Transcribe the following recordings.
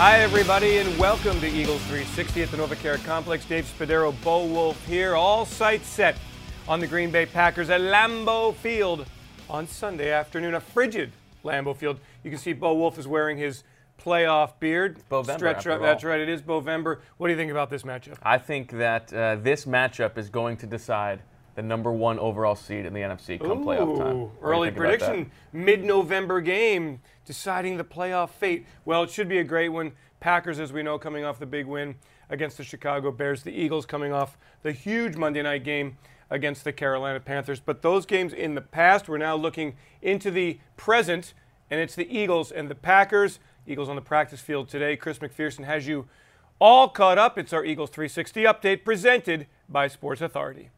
Hi, everybody, and welcome to Eagles 360 at the NovaCare Complex. Dave Spadaro, Bo Wulf here, all sights set on the Green Bay Packers at Lambeau Field on Sunday afternoon. A frigid Lambeau Field. You can see Bo Wulf is wearing his playoff beard. Bovember, Stretch up. That's right. It is Bovember. What do you think about this matchup? I think that uh, this matchup is going to decide the number one overall seed in the NFC come playoff time. Ooh, do you Early think about that? prediction, mid-November game, deciding the playoff fate. Well, it should be a great one. Packers, as we know, coming off the big win against the Chicago Bears. The Eagles coming off the huge Monday night game against the Carolina Panthers. But those games in the past, we're now looking into the present, and it's the Eagles and the Packers. Eagles on the practice field today. Chris McPherson has you all caught up. It's our Eagles 360 update presented by Sports Authority.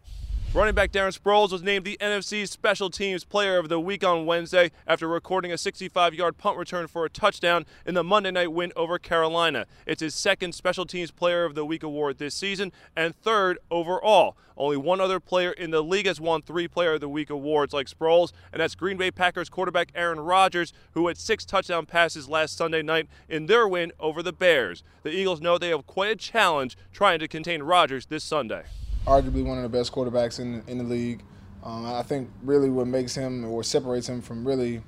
Running back Darren Sproles was named the NFC Special Teams Player of the Week on Wednesday after recording a 65 yard punt return for a touchdown in the Monday night win over Carolina. It's his second Special Teams Player of the Week award this season and third overall. Only one other player in the league has won three Player of the Week awards like Sproles, and that's Green Bay Packers quarterback Aaron Rodgers, who had six touchdown passes last Sunday night in their win over the Bears. The Eagles know they have quite a challenge trying to contain Rodgers this Sunday. Arguably one of the best quarterbacks in in the league. Um, I think really what makes him or separates him from really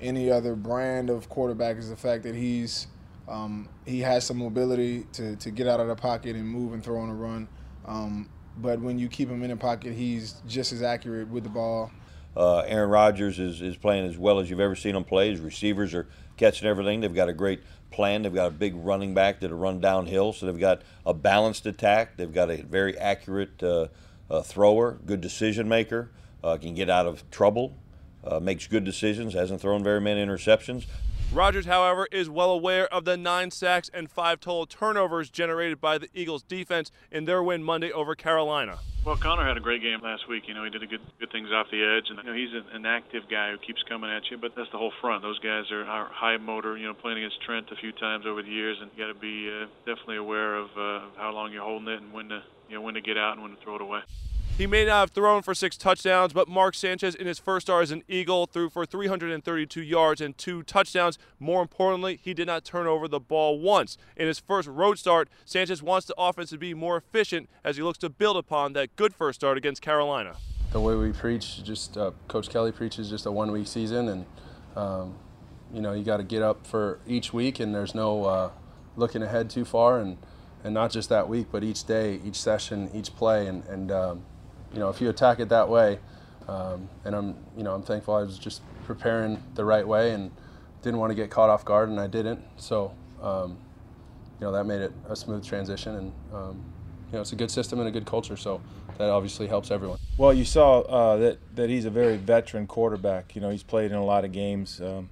any other brand of quarterback is the fact that he's um, he has some mobility to, to get out of the pocket and move and throw on a run. Um, but when you keep him in the pocket, he's just as accurate with the ball. Uh, Aaron Rodgers is, is playing as well as you've ever seen him play. His receivers are catching everything. They've got a great plan. They've got a big running back that'll run downhill. So they've got a balanced attack. They've got a very accurate uh, uh, thrower, good decision maker, uh, can get out of trouble, uh, makes good decisions, hasn't thrown very many interceptions. Rodgers, however, is well aware of the nine sacks and five total turnovers generated by the Eagles' defense in their win Monday over Carolina. Well, Connor had a great game last week. You know, he did a good good things off the edge, and you know he's an, active guy who keeps coming at you. But that's the whole front. Those guys are, are high motor. You know, playing against Trent a few times over the years, and you got to be uh, definitely aware of uh, how long you're holding it and when to you know when to get out and when to throw it away. He may not have thrown for six touchdowns, but Mark Sanchez, in his first start as an Eagle, threw for 332 yards and two touchdowns. More importantly, he did not turn over the ball once. In his first road start, Sanchez wants the offense to be more efficient as he looks to build upon that good first start against Carolina. the way we preach, just uh, Coach Kelly preaches just a one week season, and um, you know you got to get up for each week, and there's no uh, looking ahead too far, and and not just that week, but each day, each session, each play, and and um, you know if you attack it that way, um, and I'm you know I'm thankful I was just preparing the right way and didn't want to get caught off guard, and I didn't, so. Um, you know that made it a smooth transition, and um, you know it's a good system and a good culture, so that obviously helps everyone. Well, you saw uh, that that he's a very veteran quarterback. You know, he's played in a lot of games. Um,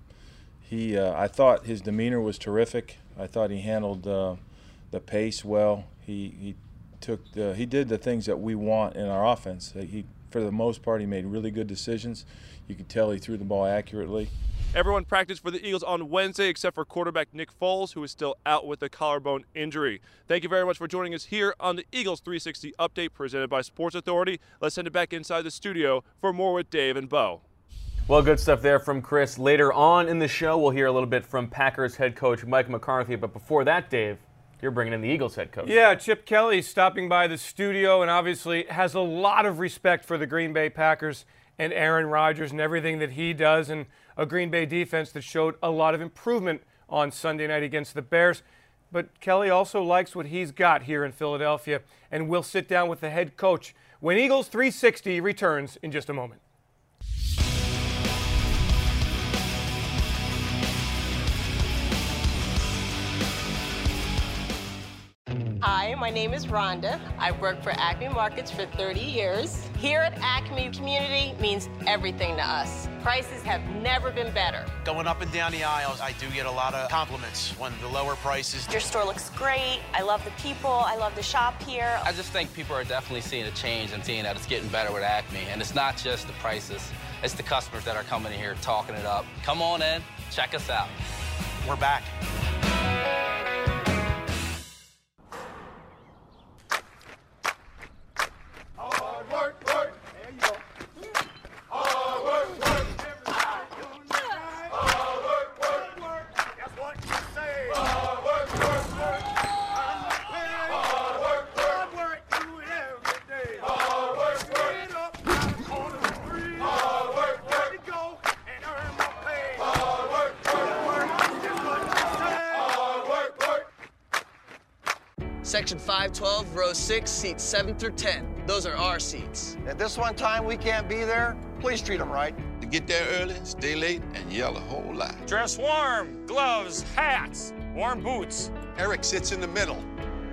he, uh, I thought his demeanor was terrific. I thought he handled uh, the pace well. He he took the, he did the things that we want in our offense. He, for the most part, he made really good decisions. You could tell he threw the ball accurately. Everyone practiced for the Eagles on Wednesday except for quarterback Nick Foles, who is still out with a collarbone injury. Thank you very much for joining us here on the Eagles 360 update presented by Sports Authority. Let's send it back inside the studio for more with Dave and Bo. Well, good stuff there from Chris. Later on in the show, we'll hear a little bit from Packers head coach Mike McCarthy. But before that, Dave, you're bringing in the Eagles head coach. Yeah, Chip Kelly stopping by the studio and obviously has a lot of respect for the Green Bay Packers and Aaron Rodgers and everything that he does, and a Green Bay defense that showed a lot of improvement on Sunday night against the Bears. But Kelly also likes what he's got here in Philadelphia, and we'll sit down with the head coach when Eagles 360 returns in just a moment. Hi, my name is Rhonda. I've worked for Acme Markets for 30 years. Here at Acme, community means everything to us. Prices have never been better. Going up and down the aisles, I do get a lot of compliments when the lower prices. Your store looks great. I love the people. I love to shop here. I just think people are definitely seeing a change and seeing that it's getting better with Acme. And it's not just the prices, it's the customers that are coming in here talking it up. Come on in, check us out. We're back. 6, seats 7 through 10. Those are our seats. At this one time we can't be there, please treat them right. To get there early, stay late, and yell a whole lot. Dress warm, gloves, hats, warm boots. Eric sits in the middle.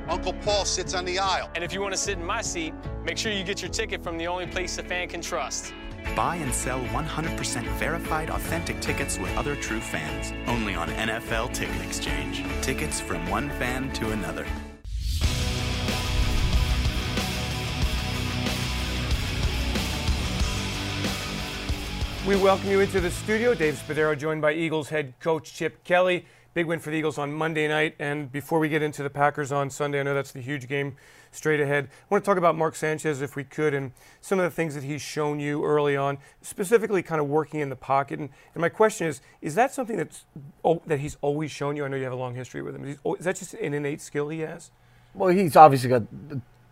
Uncle Paul sits on the aisle. And if you want to sit in my seat, make sure you get your ticket from the only place a fan can trust. Buy and sell 100% verified authentic tickets with other true fans. Only on NFL Ticket Exchange. Tickets from one fan to another. We welcome you into the studio. Dave Spadaro joined by Eagles head coach Chip Kelly. Big win for the Eagles on Monday night. And before we get into the Packers on Sunday, I know that's the huge game straight ahead. I want to talk about Mark Sanchez, if we could, and some of the things that he's shown you early on, specifically kind of working in the pocket. And, and my question is, is that something that's, oh, that he's always shown you? I know you have a long history with him. Is, is that just an innate skill he has? Well, he's obviously got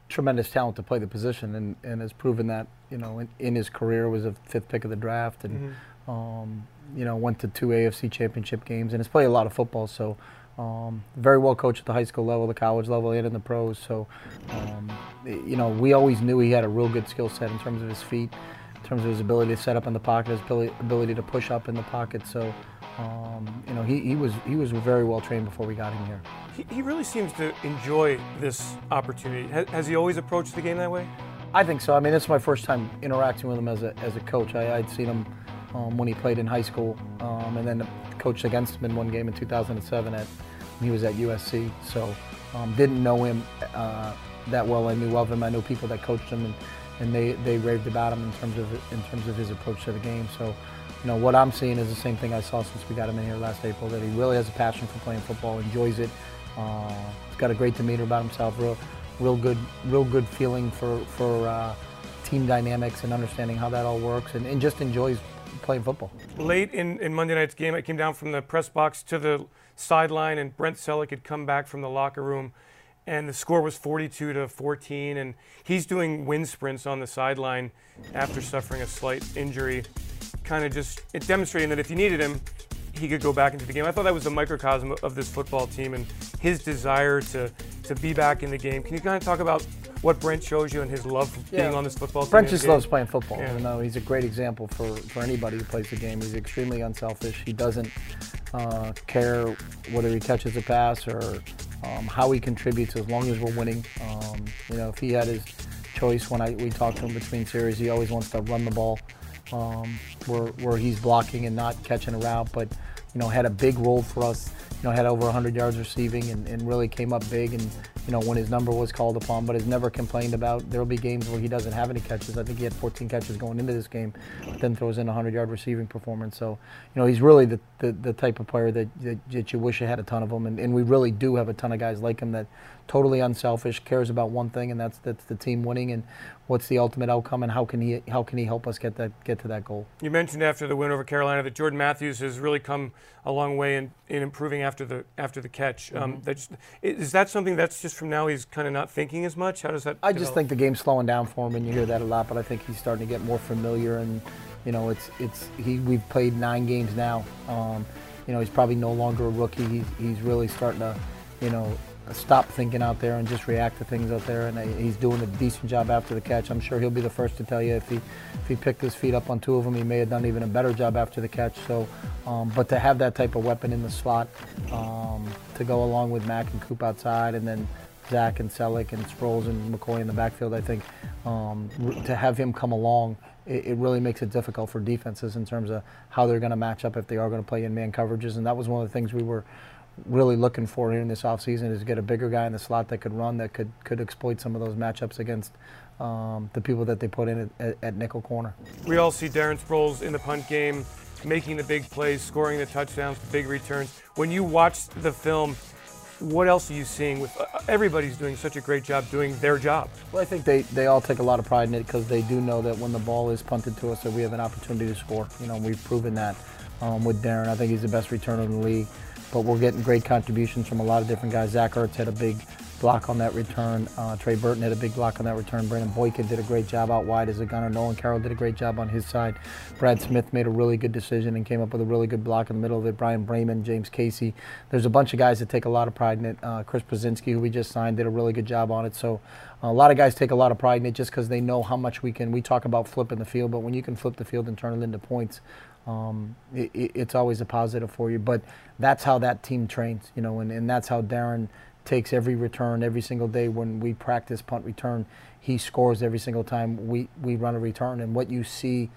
tremendous talent to play the position and, and has proven that, you know, in, in his career was a fifth pick of the draft and, mm-hmm. um, you know, went to two AFC championship games and has played a lot of football. So, um, very well coached at the high school level, the college level, and in the pros. So, um, you know, we always knew he had a real good skill set in terms of his feet, in terms of his ability to set up in the pocket, his ability to push up in the pocket. So, um, you know, he, he was he was very well trained before we got him here. He, really seems to enjoy this opportunity. Has, has, he always approached the game that way? I think so. I mean, it's my first time interacting with him as a, as a coach. I, would seen him um, when he played in high school, um, and then coached against him in one game in 2007 at when he was at USC. So um, didn't know him uh, that well. I knew of him. I knew people that coached him, and, and they, they raved about him in terms of in terms of his approach to the game. So you know, what I'm seeing is the same thing I saw since we got him in here last April, that he really has a passion for playing football, enjoys it. Uh, he's got a great demeanor about himself, real, real good, real good feeling for, for uh, team dynamics and understanding how that all works, and, and just enjoys playing football. Late in, in Monday night's game, I came down from the press box to the sideline, and Brent Celek had come back from the locker room, and the score was 42 to 14, and he's doing wind sprints on the sideline after suffering a slight injury kind of just it demonstrating that if you needed him, he could go back into the game. I thought that was the microcosm of this football team and his desire to to be back in the game. Can you kind of talk about what Brent shows you and his love for yeah. being on this football team? Brent just loves playing football. Yeah. You know, he's a great example for, for anybody who plays the game. He's extremely unselfish. He doesn't uh, care whether he catches a pass or um, how he contributes as long as we're winning. Um, you know, if he had his choice when I we talked to him between series, he always wants to run the ball um, where, where he's blocking and not catching a route, but you know had a big role for us. You know had over 100 yards receiving and, and really came up big. And you know when his number was called upon, but has never complained about. There will be games where he doesn't have any catches. I think he had 14 catches going into this game, but then throws in a 100 yard receiving performance. So you know he's really the, the, the type of player that, that, that you wish you had a ton of them, and, and we really do have a ton of guys like him that totally unselfish, cares about one thing, and that's that's the team winning and what's the ultimate outcome, and how can he how can he help us get that get to that goal. You mentioned after the win over Carolina that Jordan Matthews has really come a long way in, in improving after the after the catch. Um, mm-hmm. Um, is that something that's just from now he's kind of not thinking as much? How does that? I develop? just think the game's slowing down for him, and you hear that a lot. But I think he's starting to get more familiar, and you know, it's it's he. We've played nine games now. Um, you know, he's probably no longer a rookie. He's he's really starting to, you know, stop thinking out there and just react to things out there. And he's doing a decent job after the catch. I'm sure he'll be the first to tell you if he if he picked his feet up on two of them, he may have done even a better job after the catch. So, um, but to have that type of weapon in the slot um, to go along with Mack and Coop outside, and then Zach and Celek and Sproles and McCoy in the backfield, I think um, to have him come along. It really makes it difficult for defenses in terms of how they're going to match up if they are going to play in man coverages, and that was one of the things we were really looking for here in this offseason is to get a bigger guy in the slot that could run, that could, could exploit some of those matchups against um, the people that they put in at, at, at, nickel corner. We all see Darren Sproles in the punt game, making the big plays, scoring the touchdowns, big returns. When you watch the film, what else are you seeing with uh, everybody's doing such a great job doing their job well i think they, they all take a lot of pride in it because they do know that when the ball is punted to us that we have an opportunity to score you know we've proven that um, with darren i think he's the best returner in the league but we're getting great contributions from a lot of different guys. Zach Ertz had a big block on that return. Uh, Trey Burton had a big block on that return. Brandon Boykin did a great job out wide as a gunner. Nolan Carroll did a great job on his side. Brad Smith made a really good decision and came up with a really good block in the middle of it. Bryan Braman, James Casey. There's a bunch of guys that take a lot of pride in it. Uh, Chris Prosinski, who we just signed, did a really good job on it. So a lot of guys take a lot of pride in it just because they know how much we can. We talk about flipping the field, but when you can flip the field and turn it into points, um, it, it's always a positive for you. But that's how that team trains, you know, and, and that's how Darren takes every return every single day when we practice punt return. He scores every single time we, we run a return. And what you see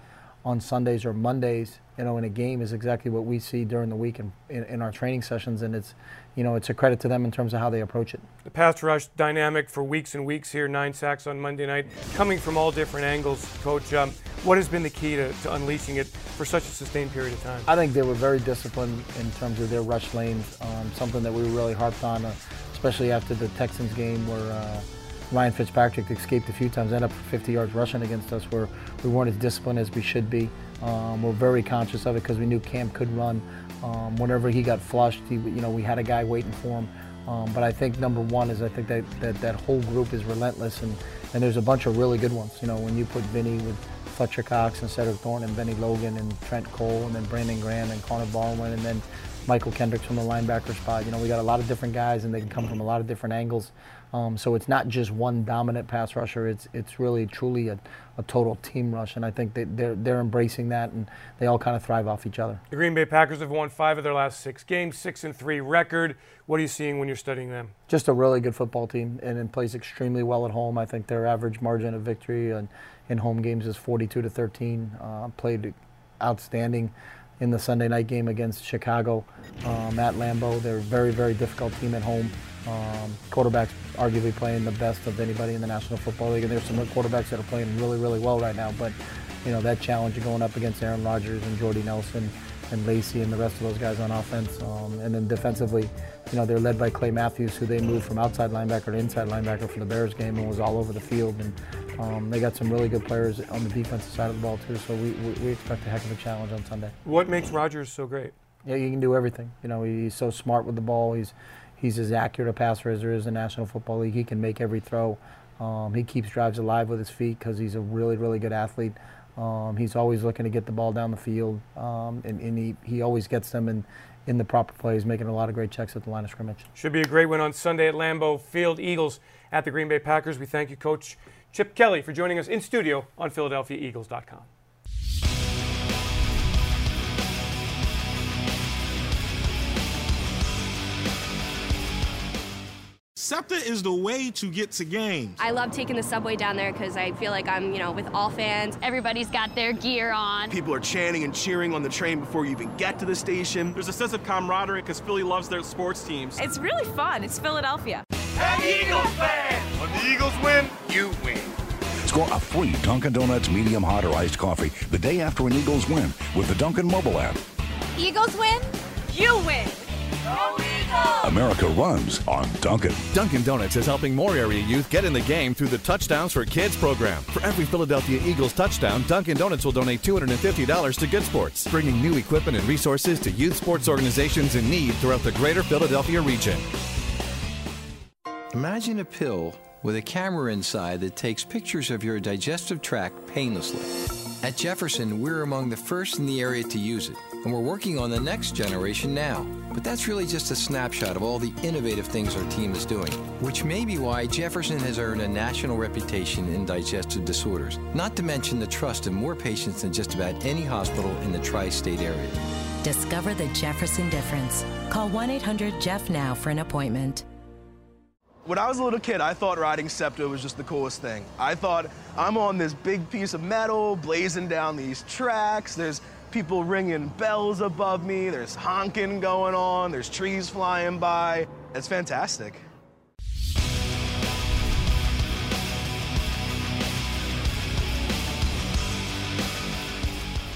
on Sundays or Mondays, you know, in a game is exactly what we see during the week in, in, in, our training sessions. And it's, you know, it's a credit to them in terms of how they approach it. The pass rush dynamic for weeks and weeks here, nine sacks on Monday night, coming from all different angles. Coach, um, what has been the key to, to unleashing it for such a sustained period of time? I think they were very disciplined in terms of their rush lanes, um, something that we really harped on. Uh, especially after the Texans game where uh, Ryan Fitzpatrick escaped a few times, ended up 50 yards rushing against us where we weren't as disciplined as we should be. Um, we're very conscious of it because we knew Cam could run. Um, whenever he got flushed, he, you know, we had a guy waiting for him. Um, but I think number one is I think that, that that whole group is relentless and, and there's a bunch of really good ones. You know, when you put Vinny with Fletcher Cox and Cedric Thornton and Bennie Logan and Trent Cole and then Brandon Graham and Connor Barwin and then Mychal Kendricks from the linebacker spot. You know, we got a lot of different guys, and they can come from a lot of different angles. Um, so it's not just one dominant pass rusher. It's it's really truly a, a total team rush, and I think that they're they're embracing that, and they all kind of thrive off each other. The Green Bay Packers have won five of their last six games, six and three record. What are you seeing when you're studying them? Just a really good football team, and it plays extremely well at home. I think their average margin of victory in, in home games is 42 to 13. Uh, played outstanding in the Sunday night game against Chicago um, at Lambeau. They're a very, very difficult team at home. Um, quarterbacks arguably playing the best of anybody in the National Football League, and there's some quarterbacks that are playing really, really well right now. But you know that challenge of going up against Aaron Rodgers and Jordy Nelson and Lacy and the rest of those guys on offense, um, and then defensively, you know they're led by Clay Matthews, who they moved from outside linebacker to inside linebacker for the Bears game and was all over the field. And um, they got some really good players on the defensive side of the ball too, so we, we, we, expect a heck of a challenge on Sunday. What makes Rodgers so great? Yeah, he can do everything. You know, he's so smart with the ball. He's he's as accurate a passer as there is in the National Football League. He can make every throw. Um, he keeps drives alive with his feet because he's a really really good athlete. Um, he's always looking to get the ball down the field, um, and, and he, he always gets them in, in the proper plays, making a lot of great checks at the line of scrimmage. Should be a great win on Sunday at Lambeau Field. Eagles at the Green Bay Packers. We thank you, Coach Chip Kelly, for joining us in studio on PhiladelphiaEagles.com. SEPTA is the way to get to games. I love taking the subway down there because I feel like I'm, you know, with all fans. Everybody's got their gear on. People are chanting and cheering on the train before you even get to the station. There's a sense of camaraderie because Philly loves their sports teams. It's really fun. It's Philadelphia. Hey, Eagles fans! When the Eagles win, you win. Score a free Dunkin' Donuts medium hot or iced coffee the day after an Eagles win with the Dunkin' mobile app. Eagles win, you win. America runs on Dunkin'. Dunkin' Donuts is helping more area youth get in the game through the Touchdowns for Kids program. For every Philadelphia Eagles touchdown, Dunkin' Donuts will donate $250 to Good Sports, bringing new equipment and resources to youth sports organizations in need throughout the greater Philadelphia region. Imagine a pill with a camera inside that takes pictures of your digestive tract painlessly. At Jefferson, we're among the first in the area to use it, and we're working on the next generation now. But that's really just a snapshot of all the innovative things our team is doing, which may be why Jefferson has earned a national reputation in digestive disorders, not to mention the trust of more patients than just about any hospital in the tri state area. Discover the Jefferson difference. Call 1 800 Jeff now for an appointment. When I was a little kid, I thought riding SEPTA was just the coolest thing. I thought, I'm on this big piece of metal, blazing down these tracks. There's people ringing bells above me. There's honking going on. There's trees flying by. It's fantastic.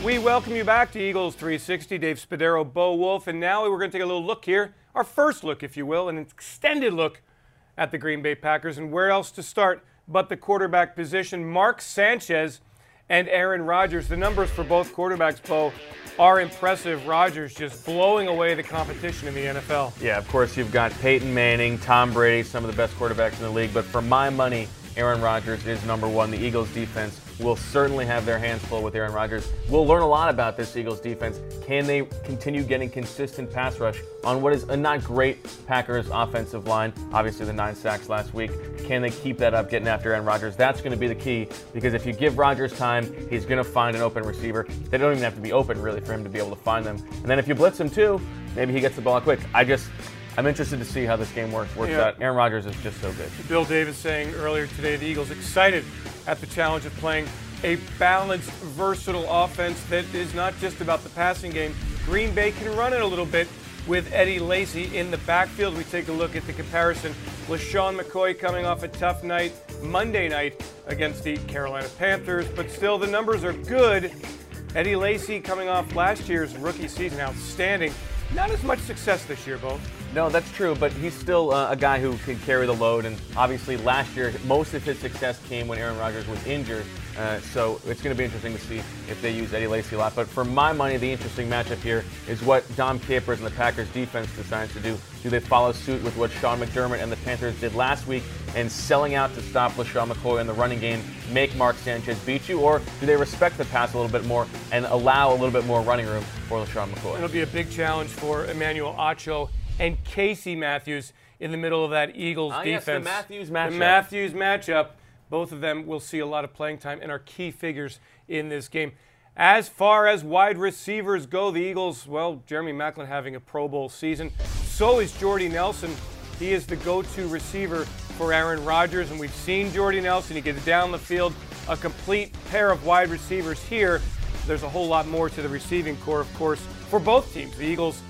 We welcome you back to Eagles 360. Dave Spadaro, Bo Wulf, and now we're going to take a little look here. Our first look, if you will, an extended look at the Green Bay Packers. And where else to start but the quarterback position? Mark Sanchez and Aaron Rodgers. The numbers for both quarterbacks, Bo, are impressive. Rodgers just blowing away the competition in the NFL. Yeah, of course, you've got Peyton Manning, Tom Brady, some of the best quarterbacks in the league. But for my money, Aaron Rodgers is number one. The Eagles defense will certainly have their hands full with Aaron Rodgers. We'll learn a lot about this Eagles defense. Can they continue getting consistent pass rush on what is a not great Packers offensive line? Obviously, the nine sacks last week. Can they keep that up, getting after Aaron Rodgers? That's going to be the key because if you give Rodgers time, he's going to find an open receiver. They don't even have to be open, really, for him to be able to find them. And then if you blitz him too, maybe he gets the ball quick. I just. I'm interested to see how this game works, works Yeah. out. Aaron Rodgers is just so good. Bill Davis saying earlier today the Eagles excited at the challenge of playing a balanced, versatile offense that is not just about the passing game. Green Bay can run it a little bit with Eddie Lacy in the backfield. We take a look at the comparison. LeSean McCoy coming off a tough night Monday night against the Carolina Panthers, but still the numbers are good. Eddie Lacy coming off last year's rookie season, outstanding. Not as much success this year, Bo. No, that's true, but he's still uh, a guy who can carry the load. And obviously, last year, most of his success came when Aaron Rodgers was injured. Uh, so it's going to be interesting to see if they use Eddie Lacy a lot. But for my money, the interesting matchup here is what Dom Capers and the Packers defense decides to do. Do they follow suit with what Sean McDermott and the Panthers did last week and selling out to stop LeSean McCoy in the running game, make Mark Sanchez beat you? Or do they respect the pass a little bit more and allow a little bit more running room for LeSean McCoy? It'll be a big challenge for Emmanuel Acho and Casey Matthews in the middle of that Eagles Ah, yes, the defense. Matthews The matchup. Matthews matchup. Both of them will see a lot of playing time and are key figures in this game. As far as wide receivers go, the Eagles, well, Jeremy Maclin having a Pro Bowl season. So is Jordy Nelson. He is the go to receiver for Aaron Rodgers, and we've seen Jordy Nelson. He gets down the field, a complete pair of wide receivers here. There's a whole lot more to the receiving corps, of course, for both teams. The Eagles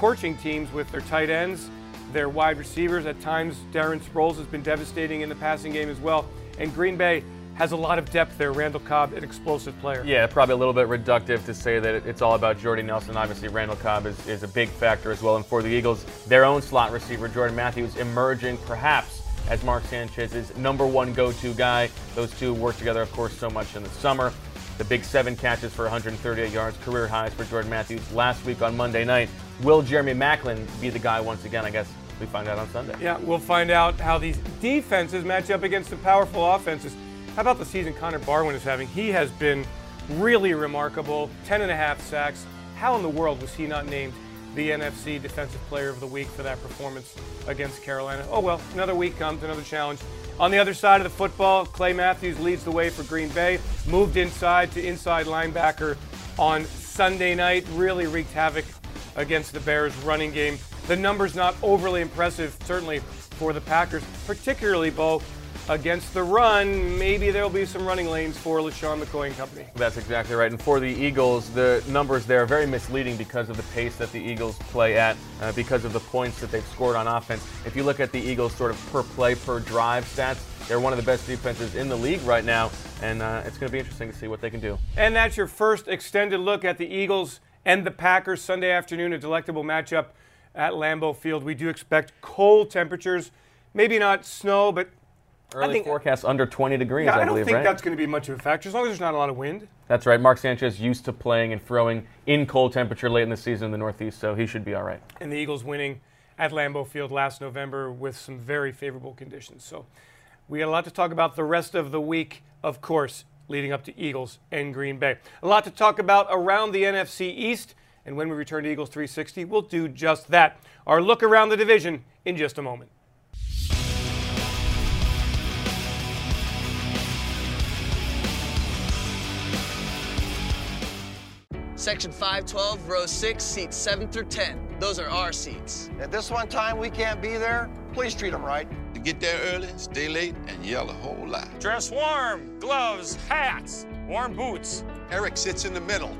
torching teams with their tight ends, their wide receivers. At times, Darren Sproles has been devastating in the passing game as well. And Green Bay has a lot of depth there. Randall Cobb, an explosive player. Yeah, probably a little bit reductive to say that it's all about Jordy Nelson. Obviously, Randall Cobb is, is a big factor as well. And for the Eagles, their own slot receiver, Jordan Matthews, emerging perhaps as Mark Sanchez's number one go to guy. Those two work together, of course, so much in the summer. The big seven catches for 138 yards, career highs for Jordan Matthews last week on Monday night. Will Jeremy Maclin be the guy once again? I guess we find out on Sunday. Yeah, we'll find out how these defenses match up against the powerful offenses. How about the season Connor Barwin is having? He has been really remarkable. 10 and a half sacks. How in the world was he not named the NFC Defensive Player of the Week for that performance against Carolina? Oh well, another week comes, another challenge. On the other side of the football, Clay Matthews leads the way for Green Bay. Moved inside to inside linebacker on Sunday night. Really wreaked havoc against the Bears' running game. The numbers not overly impressive, certainly for the Packers, particularly Bo against the run. Maybe there'll be some running lanes for LeSean McCoy and company. That's exactly right. And for the Eagles, the numbers there are very misleading because of the pace that the Eagles play at, uh, because of the points that they've scored on offense. If you look at the Eagles' sort of per play, per drive stats, they're one of the best defenses in the league right now, and uh, it's going to be interesting to see what they can do. And that's your first extended look at the Eagles and the Packers Sunday afternoon, a delectable matchup at Lambeau Field. We do expect cold temperatures, maybe not snow, but Early I think, forecast under 20 degrees, yeah, I I, don't believe, think right? that's going to be much of a factor as long as there's not a lot of wind. That's right. Mark Sanchez used to playing and throwing in cold temperature late in the season in the Northeast, so he should be all right. And the Eagles winning at Lambeau Field last November with some very favorable conditions. So we got a lot to talk about the rest of the week, of course, leading up to Eagles and Green Bay. A lot to talk about around the NFC East. And when we return to Eagles 360, we'll do just that. Our look around the division in just a moment. Section 512, row 6, seats 7 through 10. Those are our seats. At this one time we can't be there, please treat them right. To get there early, stay late, and yell a whole lot. Dress warm, gloves, hats, warm boots. Eric sits in the middle.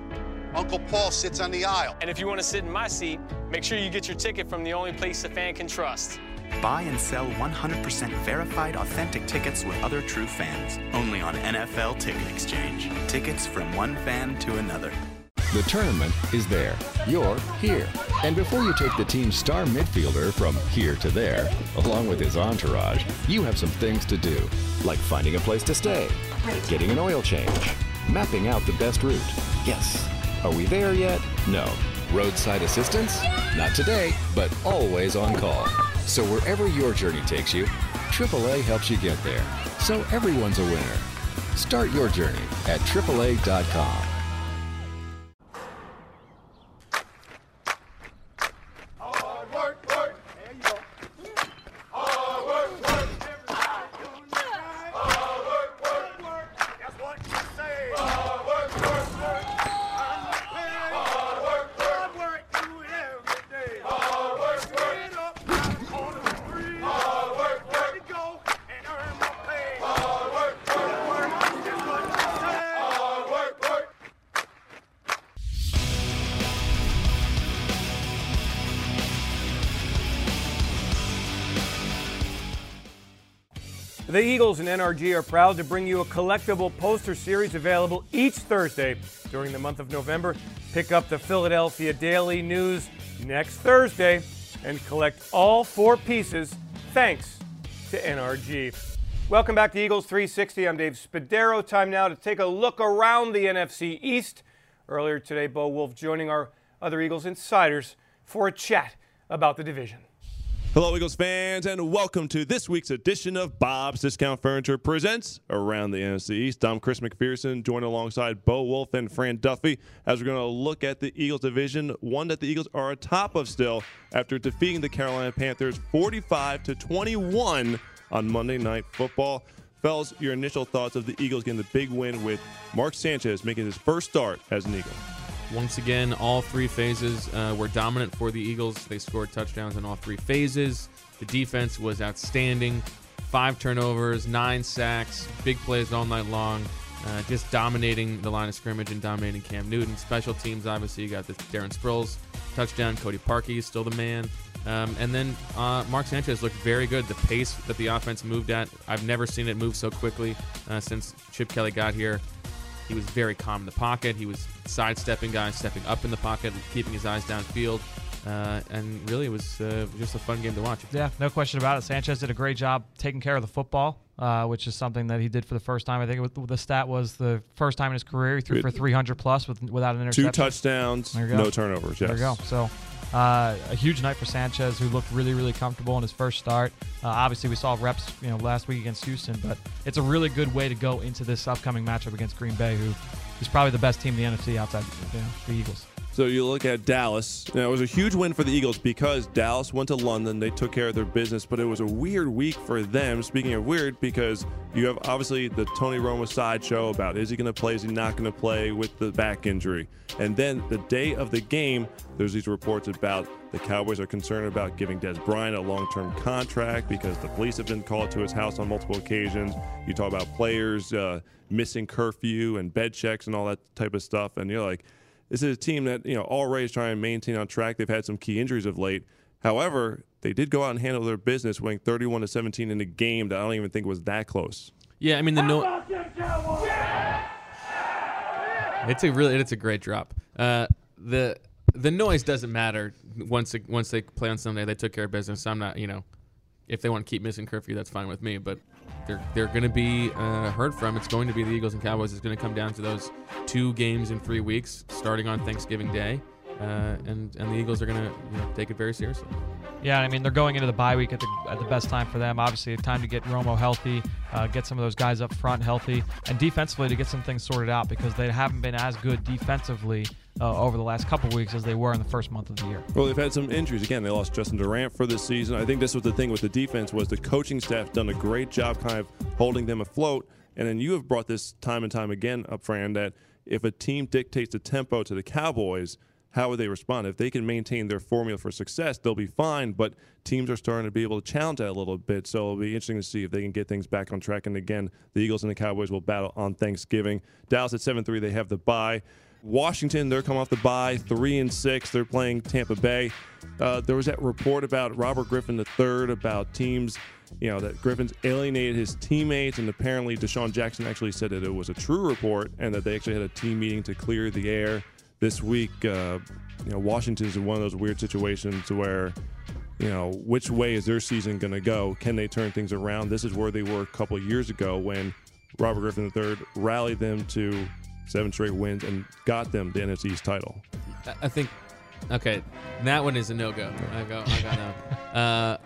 Uncle Paul sits on the aisle. And if you want to sit in my seat, make sure you get your ticket from the only place a fan can trust. Buy and sell 100% verified authentic tickets with other true fans. Only on NFL Ticket Exchange. Tickets from one fan to another. The tournament is there. You're here. And before you take the team's star midfielder from here to there, along with his entourage, you have some things to do, like finding a place to stay, getting an oil change, mapping out the best route. Yes. Are we there yet? No. Roadside assistance? Not today, but always on call. So wherever your journey takes you, AAA helps you get there. So everyone's a winner. Start your journey at AAA.com. The Eagles and NRG are proud to bring you a collectible poster series available each Thursday during the month of November. Pick up the Philadelphia Daily News next Thursday and collect all four pieces thanks to NRG. Welcome back to Eagles 360. I'm Dave Spadaro. Time now to take a look around the NFC East. Earlier today, Bo Wulf joining our other Eagles insiders for a chat about the division. Hello, Eagles fans, and welcome to this week's edition of Bob's Discount Furniture Presents Around the NFC East. I'm Chris McPherson, joined alongside Bo Wulf and Fran Duffy as we're going to look at the Eagles division, one that the Eagles are atop of still after defeating the Carolina Panthers 45 to 21 on Monday Night Football. Fellas, your initial thoughts of the Eagles getting the big win with Mark Sanchez making his first start as an Eagle. Once again, all three phases uh, were dominant for the Eagles. They scored touchdowns in all three phases. The defense was outstanding. Five turnovers, nine sacks, big plays all night long. Uh, just dominating the line of scrimmage and dominating Cam Newton. Special teams, obviously, you got the Darren Sproles touchdown. Cody Parkey is still the man. Um, and then uh, Mark Sanchez looked very good. The pace that the offense moved at, I've never seen it move so quickly uh, since Chip Kelly got here. He was very calm in the pocket. He was sidestepping guys, stepping up in the pocket, keeping his eyes downfield. Uh, and really, it was uh, just a fun game to watch. Yeah, no question about it. Sanchez did a great job taking care of the football, uh, which is something that he did for the first time. I think it was, the stat was the first time in his career he threw for 300 plus with, without an interception. Two touchdowns, no turnovers. Yes. There you go. So uh, a huge night for Sanchez, who looked really, really comfortable in his first start. Uh, obviously, we saw reps, you know, last week against Houston, but it's a really good way to go into this upcoming matchup against Green Bay, who is probably the best team in the NFC outside you know, the Eagles. So you look at Dallas. Know, it was a huge win for the Eagles because Dallas went to London. They took care of their business, but it was a weird week for them. Speaking of weird, because you have obviously the Tony Romo sideshow about is he going to play, is he not going to play with the back injury. And then the day of the game, there's these reports about the Cowboys are concerned about giving Dez Bryant a long term contract because the police have been called to his house on multiple occasions. You talk about players uh, missing curfew and bed checks and all that type of stuff. And you're like, this is a team that you know already is trying to maintain on track. They've had some key injuries of late. However, they did go out and handle their business, winning 31 to 17 in a game that I don't even think was that close. Yeah, I mean the no. It's a really it's a great drop. Uh, the the noise doesn't matter once it, once they play on Sunday. They took care of business. I'm not you know if they want to keep missing curfew, that's fine with me. But they're they're going to be uh, heard from. It's going to be the Eagles and Cowboys. It's going to come down to those two games in three weeks, starting on Thanksgiving Day, uh, and and the Eagles are going to you know, take it very seriously. Yeah, I mean they're going into the bye week at the, at the best time for them. Obviously, a time to get Romo healthy, uh, get some of those guys up front healthy, and defensively to get some things sorted out because they haven't been as good defensively uh, over the last couple weeks as they were in the first month of the year. Well, they've had some injuries. Again, they lost Justin Durant for this season. I think this was the thing with the defense was the coaching staff done a great job kind of holding them afloat. And then you have brought this time and time again up, Fran, that if a team dictates the tempo to the Cowboys, how would they respond? If they can maintain their formula for success, they'll be fine. But teams are starting to be able to challenge that a little bit. So it'll be interesting to see if they can get things back on track. And again, the Eagles and the Cowboys will battle on Thanksgiving. Dallas at 7 3, they have the bye. Washington, they're coming off the bye, three and six. They're playing Tampa Bay. Uh, there was that report about Robert Griffin III about teams, you know, that Griffin's alienated his teammates, and apparently DeSean Jackson actually said that it was a true report and that they actually had a team meeting to clear the air this week. Uh, you know, Washington's in one of those weird situations where, you know, which way is their season going to go? Can they turn things around? This is where they were a couple years ago when Robert Griffin III rallied them to seven straight wins, and got them the NFC East title. I- I think. Okay, that one is a no go. I go. I got no. Uh,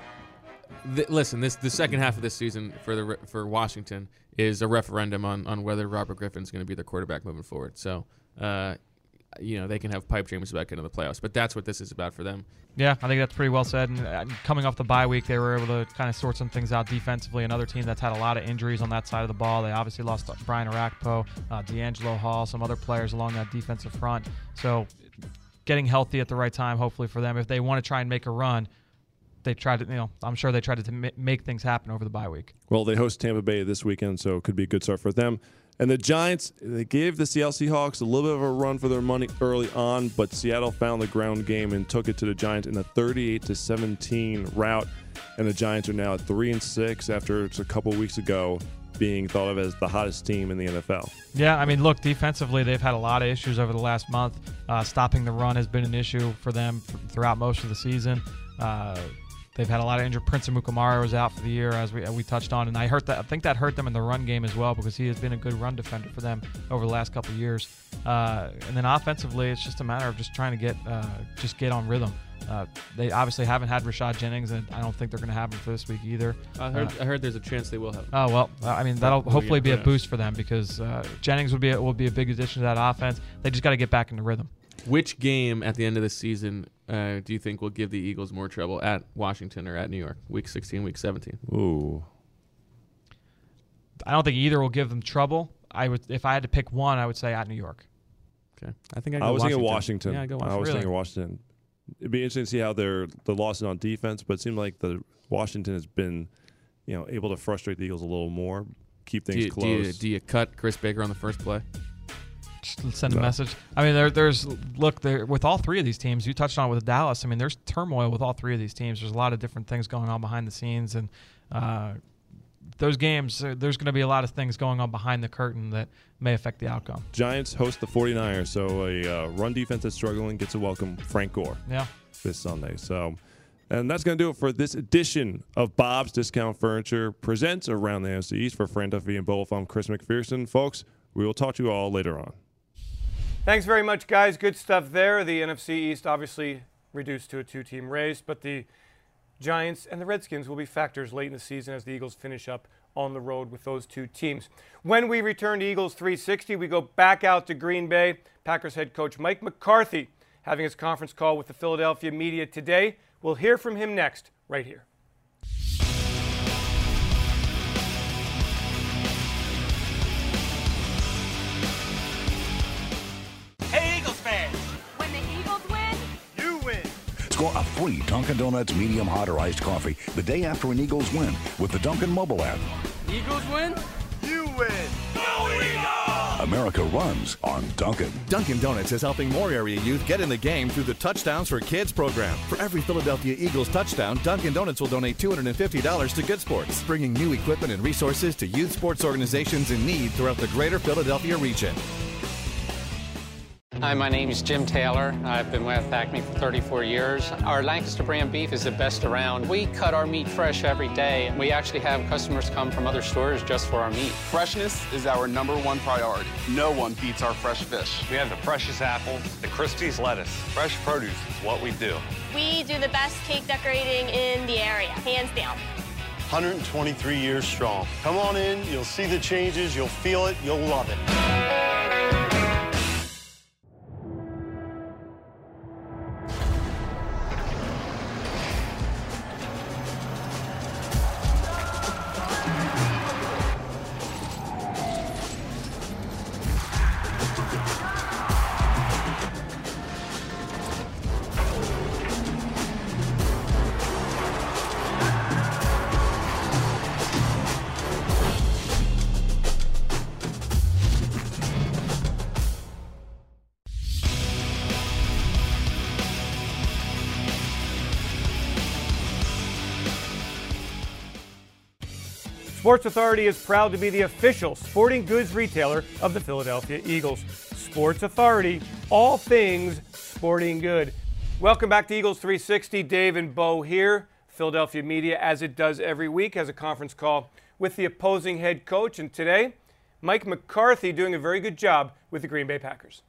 th- listen, this the second half of this season for the for Washington is a referendum on on whether Robert Griffin's going to be their quarterback moving forward. So, uh, you know, they can have pipe dreams about getting to the playoffs, but that's what this is about for them. Yeah, I think that's pretty well said. And uh, coming off the bye week, they were able to kind of sort some things out defensively. Another team that's had a lot of injuries on that side of the ball. They obviously lost Brian Orakpo, uh, DeAngelo Hall, some other players along that defensive front. So getting healthy at the right time, hopefully for them. If they want to try and make a run, they tried to, you know, I'm sure they tried to make things happen over the bye week. Well, they host Tampa Bay this weekend, so it could be a good start for them. And the Giants, they gave the Seattle Seahawks a little bit of a run for their money early on, but Seattle found the ground game and took it to the Giants in a 38 to 17 rout. And the Giants are now at three and six after just a couple weeks ago being thought of as the hottest team in the NFL. Yeah, I mean, look, defensively, they've had a lot of issues over the last month. Uh, stopping the run has been an issue for them throughout most of the season. Uh, they've had a lot of injured. Prince Amukamara was out for the year, as we we touched on, and I hurt that. I think that hurt them in the run game as well because he has been a good run defender for them over the last couple of years. Uh, and then offensively, it's just a matter of just trying to get uh, just get on rhythm. Uh, they obviously haven't had Rashad Jennings, and I don't think they're going to have him for this week either. I heard. Uh, I heard there's a chance they will have. Oh well, I mean that'll hopefully yeah, be a boost for them because uh, Jennings would be a, will be a big addition to that offense. They just got to get back into rhythm. Which game at the end of the season uh, do you think will give the Eagles more trouble at Washington or at New York? Week 16, week 17. Ooh. I don't think either will give them trouble. I would, if I had to pick one, I would say at New York. Okay, I think I'd I go was thinking Washington. Washington. Yeah, I'd go I was Really? thinking Washington. It'd be interesting to see how their the losses on defense, but it seemed like the Washington has been, you know, able to frustrate the Eagles a little more, keep Do things you, do, close. you, do you cut Chris Baker on the first play? Send a No. message. I mean, there, there's look there with all three of these teams. You touched on it with Dallas. I mean, there's turmoil with all three of these teams. There's a lot of different things going on behind the scenes, and uh, those games, uh, there's going to be a lot of things going on behind the curtain that may affect the outcome. Giants host the 49ers, so a uh, run defense that's struggling gets to welcome Frank Gore Yeah. this Sunday. So, and that's going to do it for this edition of Bob's Discount Furniture presents Around the NFC East for Fran Duffy and Bowl. I'm Chris McPherson. Folks, we will talk to you all later on. Thanks very much, guys. Good stuff there. The NFC East obviously reduced to a two team race, but the Giants and the Redskins will be factors late in the season as the Eagles finish up on the road with those two teams. When we return to Eagles 360, we go back out to Green Bay. Packers head coach Mike McCarthy having his conference call with the Philadelphia media today. We'll hear from him next, right here. Score a free Dunkin' Donuts medium hot or iced coffee the day after an Eagles win with the Dunkin' mobile app. Eagles win? You win! Go Eagles! America runs on Dunkin'. Dunkin' Donuts is helping more area youth get in the game through the Touchdowns for Kids program. For every Philadelphia Eagles touchdown, Dunkin' Donuts will donate $250 to Good Sports, bringing new equipment and resources to youth sports organizations in need throughout the greater Philadelphia region. Hi, my name is Jim Taylor. I've been with Acme for 34 years. Our Lancaster brand beef is the best around. We cut our meat fresh every day. We actually have customers come from other stores just for our meat. Freshness is our number one priority. No one beats our fresh fish. We have the precious apples, the Christie's lettuce. Fresh produce is what we do. we do the best cake decorating in the area, hands down. 123 years strong. Come on in, you'll see the changes, you'll feel it, you'll love it. Sports Authority is proud to be the official sporting goods retailer of the Philadelphia Eagles. Sports Authority, all things sporting good. Welcome back to Eagles 360. Dave and Bo here. Philadelphia media, as it does every week, has a conference call with the opposing head coach. And today, Mike McCarthy doing a very good job with the Green Bay Packers.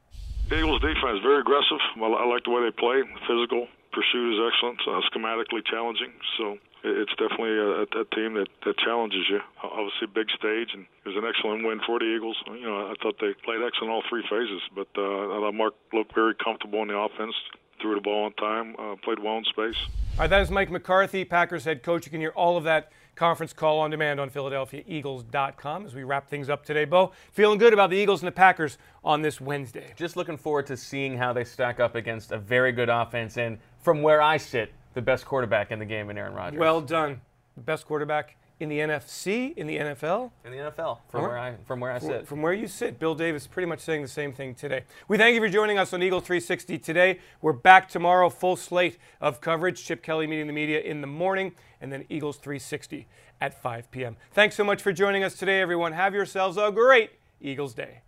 The Eagles defense very aggressive. Well, I like the way they play. Physical pursuit is excellent. Uh, schematically challenging. So it's definitely a, a team that, that challenges you. Obviously, big stage, and it was an excellent win for the Eagles. You know, I thought they played excellent all three phases, but uh, I thought Mark looked very comfortable in the offense, threw the ball on time, uh, played well in space. All right, that is Mike McCarthy, Packers head coach. You can hear all of that conference call on demand on PhiladelphiaEagles.com as we wrap things up today. Bo, feeling good about the Eagles and the Packers on this Wednesday. Just looking forward to seeing how they stack up against a very good offense and from where I sit, the best quarterback in the game in Aaron Rodgers. Well done. The best quarterback in the NFC, in the NFL? In the NFL, from where I from where I sit. From where you sit. Bill Davis pretty much saying the same thing today. We thank you for joining us on Eagle 360 today. We're back tomorrow, full slate of coverage. Chip Kelly meeting the media in the morning, and then Eagles 360 at 5 p.m. Thanks so much for joining us today, everyone. Have yourselves a great Eagles day.